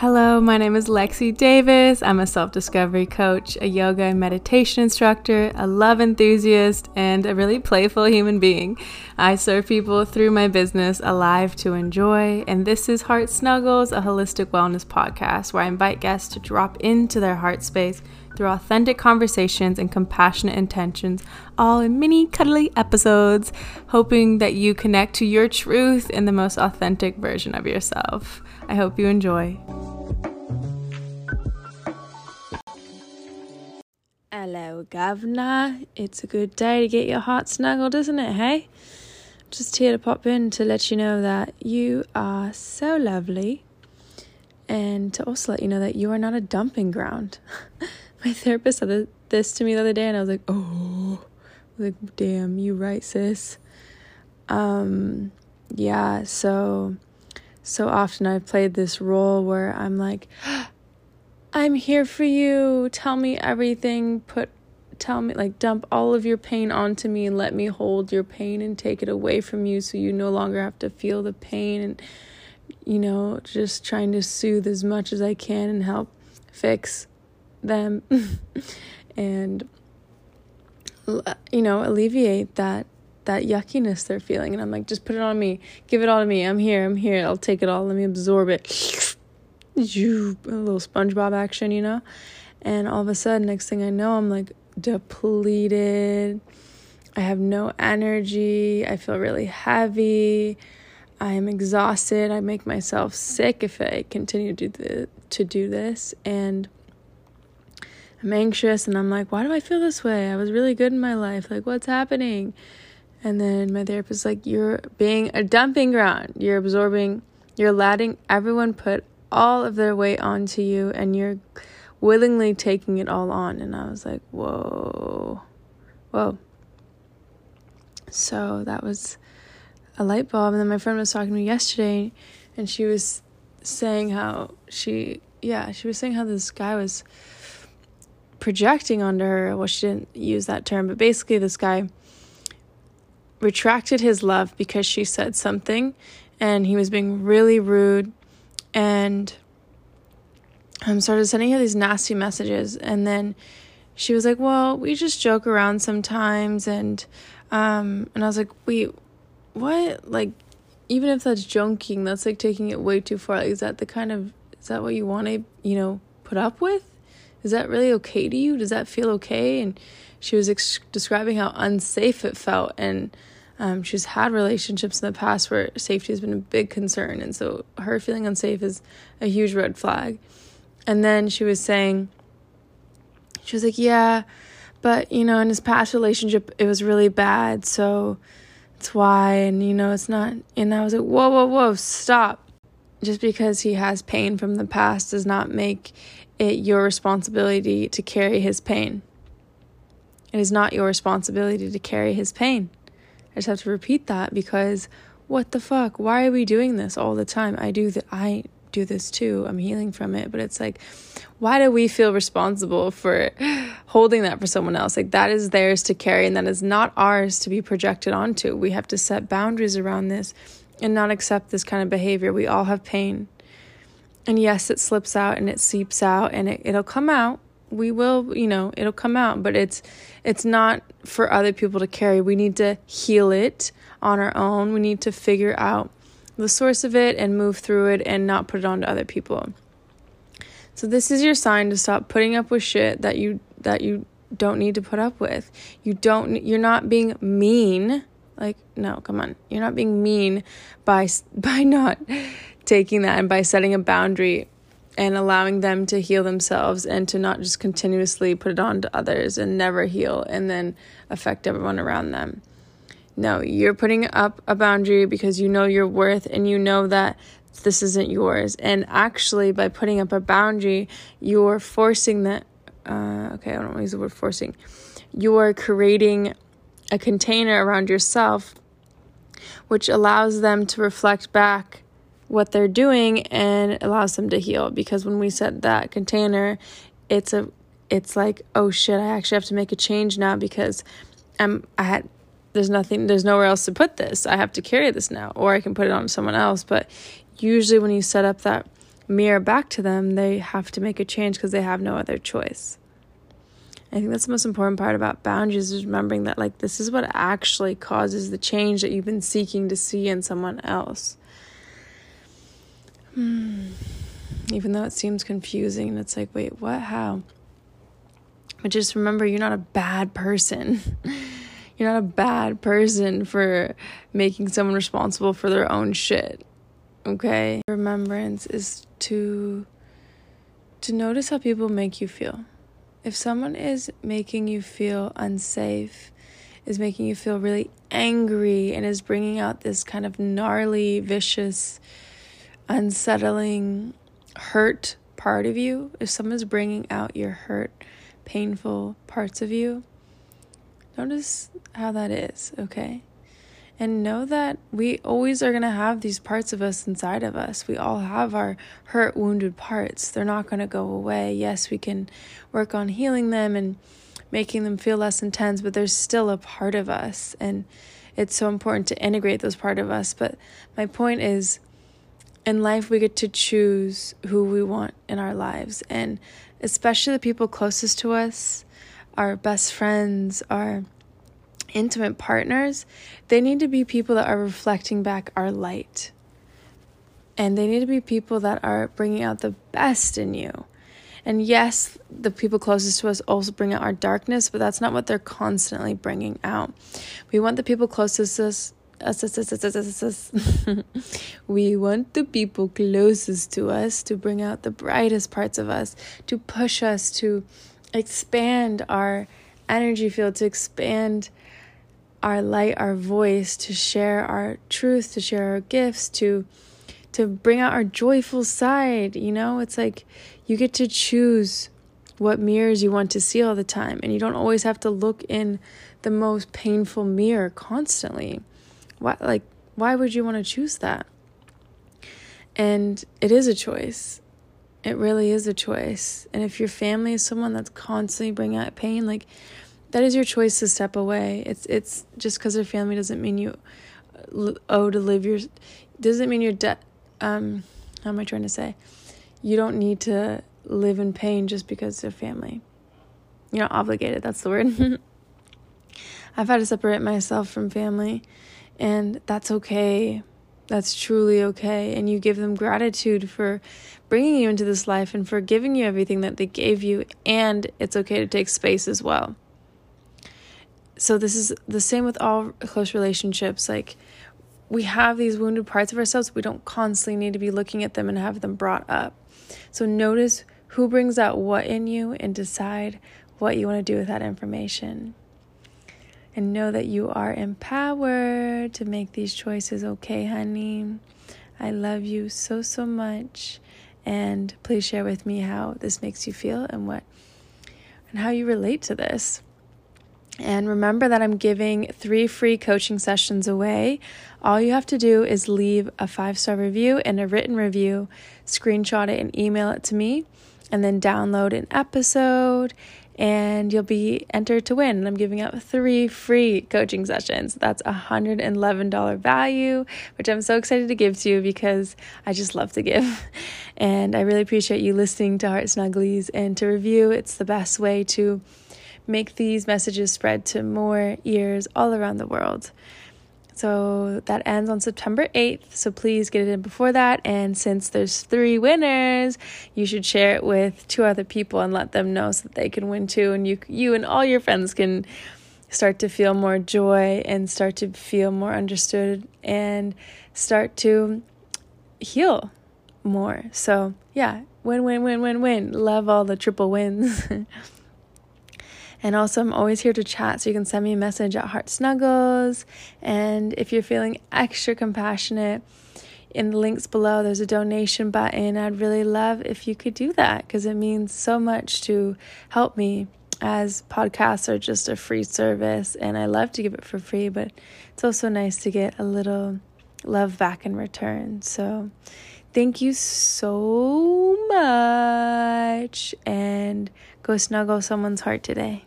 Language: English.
Hello, my name is Lexi Davis. I'm a self discovery coach, a yoga and meditation instructor, a love enthusiast, and a really playful human being. I serve people through my business, Alive to Enjoy, and this is Heart Snuggles, a holistic wellness podcast where I invite guests to drop into their heart space through authentic conversations and compassionate intentions, all in mini cuddly episodes, hoping that you connect to your truth in the most authentic version of yourself. I hope you enjoy. Hello, Governor. It's a good day to get your heart snuggled, isn't it, hey? Just here to pop in to let you know that you are so lovely and to also let you know that you are not a dumping ground. My therapist said this to me the other day, and I was like, oh, like, damn, you right, sis. Um, yeah, so so often I've played this role where I'm like, I'm here for you. Tell me everything. Put tell me like dump all of your pain onto me and let me hold your pain and take it away from you so you no longer have to feel the pain and you know, just trying to soothe as much as I can and help fix them and uh, you know, alleviate that that yuckiness they're feeling and I'm like just put it on me. Give it all to me. I'm here. I'm here. I'll take it all. Let me absorb it. a little SpongeBob action, you know? And all of a sudden next thing I know, I'm like depleted. I have no energy. I feel really heavy. I am exhausted. I make myself sick if I continue to do the, to do this and I'm anxious and I'm like, why do I feel this way? I was really good in my life. Like, what's happening? And then my therapist like, you're being a dumping ground. You're absorbing, you're letting everyone put all of their weight onto you and you're willingly taking it all on. And I was like, whoa, whoa. So that was a light bulb. And then my friend was talking to me yesterday and she was saying how she, yeah, she was saying how this guy was projecting onto her. Well, she didn't use that term, but basically, this guy retracted his love because she said something and he was being really rude and um, started sending her these nasty messages. And then she was like, Well, we just joke around sometimes. And, um, and I was like, Wait, what? Like, even if that's joking, that's like taking it way too far. Like, is that the kind of, is that what you want to, you know, put up with? Is that really okay to you? Does that feel okay? And she was ex- describing how unsafe it felt. And um, she's had relationships in the past where safety has been a big concern. And so her feeling unsafe is a huge red flag. And then she was saying, she was like, yeah, but you know, in his past relationship, it was really bad. So that's why. And you know, it's not. And I was like, whoa, whoa, whoa, stop. Just because he has pain from the past does not make it your responsibility to carry his pain. It is not your responsibility to carry his pain. I just have to repeat that because what the fuck? Why are we doing this all the time? I do that I do this too. I'm healing from it, but it's like why do we feel responsible for holding that for someone else? Like that is theirs to carry and that is not ours to be projected onto. We have to set boundaries around this and not accept this kind of behavior. We all have pain and yes, it slips out and it seeps out and it, it'll come out. We will, you know, it'll come out, but it's it's not for other people to carry. We need to heal it on our own. We need to figure out the source of it and move through it and not put it on to other people. So this is your sign to stop putting up with shit that you that you don't need to put up with. You don't you're not being mean. Like no, come on. You're not being mean by by not taking that and by setting a boundary and allowing them to heal themselves and to not just continuously put it on to others and never heal and then affect everyone around them. No, you're putting up a boundary because you know your worth and you know that this isn't yours. And actually, by putting up a boundary, you're forcing that. Uh, okay, I don't want to use the word forcing. You are creating a container around yourself, which allows them to reflect back what they're doing and allows them to heal because when we set that container it's a it's like oh shit i actually have to make a change now because i'm i had there's nothing there's nowhere else to put this i have to carry this now or i can put it on someone else but usually when you set up that mirror back to them, they have to make a change because they have no other choice. I think that's the most important part about boundaries is remembering that like this is what actually causes the change that you've been seeking to see in someone else. Hmm. Even though it seems confusing and it's like, wait, what? How? But just remember you're not a bad person. you're not a bad person for making someone responsible for their own shit. Okay? Remembrance is to to notice how people make you feel if someone is making you feel unsafe, is making you feel really angry, and is bringing out this kind of gnarly, vicious, unsettling, hurt part of you, if someone's bringing out your hurt, painful parts of you, notice how that is, okay? and know that we always are going to have these parts of us inside of us. We all have our hurt, wounded parts. They're not going to go away. Yes, we can work on healing them and making them feel less intense, but there's still a part of us. And it's so important to integrate those part of us. But my point is, in life, we get to choose who we want in our lives. And especially the people closest to us, our best friends, our intimate partners, they need to be people that are reflecting back our light. And they need to be people that are bringing out the best in you. And yes, the people closest to us also bring out our darkness, but that's not what they're constantly bringing out. We want the people closest to us. we want the people closest to us to bring out the brightest parts of us, to push us to expand our energy field, to expand our light, our voice, to share our truth, to share our gifts, to to bring out our joyful side, you know? It's like you get to choose what mirrors you want to see all the time and you don't always have to look in the most painful mirror constantly. Why like why would you want to choose that? And it is a choice. It really is a choice. And if your family is someone that's constantly bringing out pain, like that is your choice to step away. It's it's just because of family doesn't mean you owe to live your doesn't mean you're debt. Um, how am I trying to say? You don't need to live in pain just because of family. You're not obligated. That's the word. I've had to separate myself from family, and that's okay. That's truly okay. And you give them gratitude for bringing you into this life and for giving you everything that they gave you. And it's okay to take space as well so this is the same with all close relationships like we have these wounded parts of ourselves we don't constantly need to be looking at them and have them brought up so notice who brings out what in you and decide what you want to do with that information and know that you are empowered to make these choices okay honey? I love you so so much. And please share with me how this makes you feel and what and how you relate to this. And remember that I'm giving three free coaching sessions away. All you have to do is leave a five star review and a written review, screenshot it and email it to me, and then download an episode, and you'll be entered to win. And I'm giving out three free coaching sessions. That's a $111 value, which I'm so excited to give to you because I just love to give. And I really appreciate you listening to Heart Snugglies and to review. It's the best way to make these messages spread to more ears all around the world. So that ends on September 8th. So please get it in before that. And since there's three winners, you should share it with two other people and let them know so that they can win too. And you, you and all your friends can start to feel more joy and start to feel more understood and start to heal more. So yeah, win, win, win, win, win. Love all the triple wins. And also, I'm always here to chat, so you can send me a message at Heart Snuggles. And if you're feeling extra compassionate, in the links below, there's a donation button. I'd really love if you could do that because it means so much to help me as podcasts are just a free service and I love to give it for free, but it's also nice to get a little love back in return. So, thank you so much and go snuggle someone's heart today.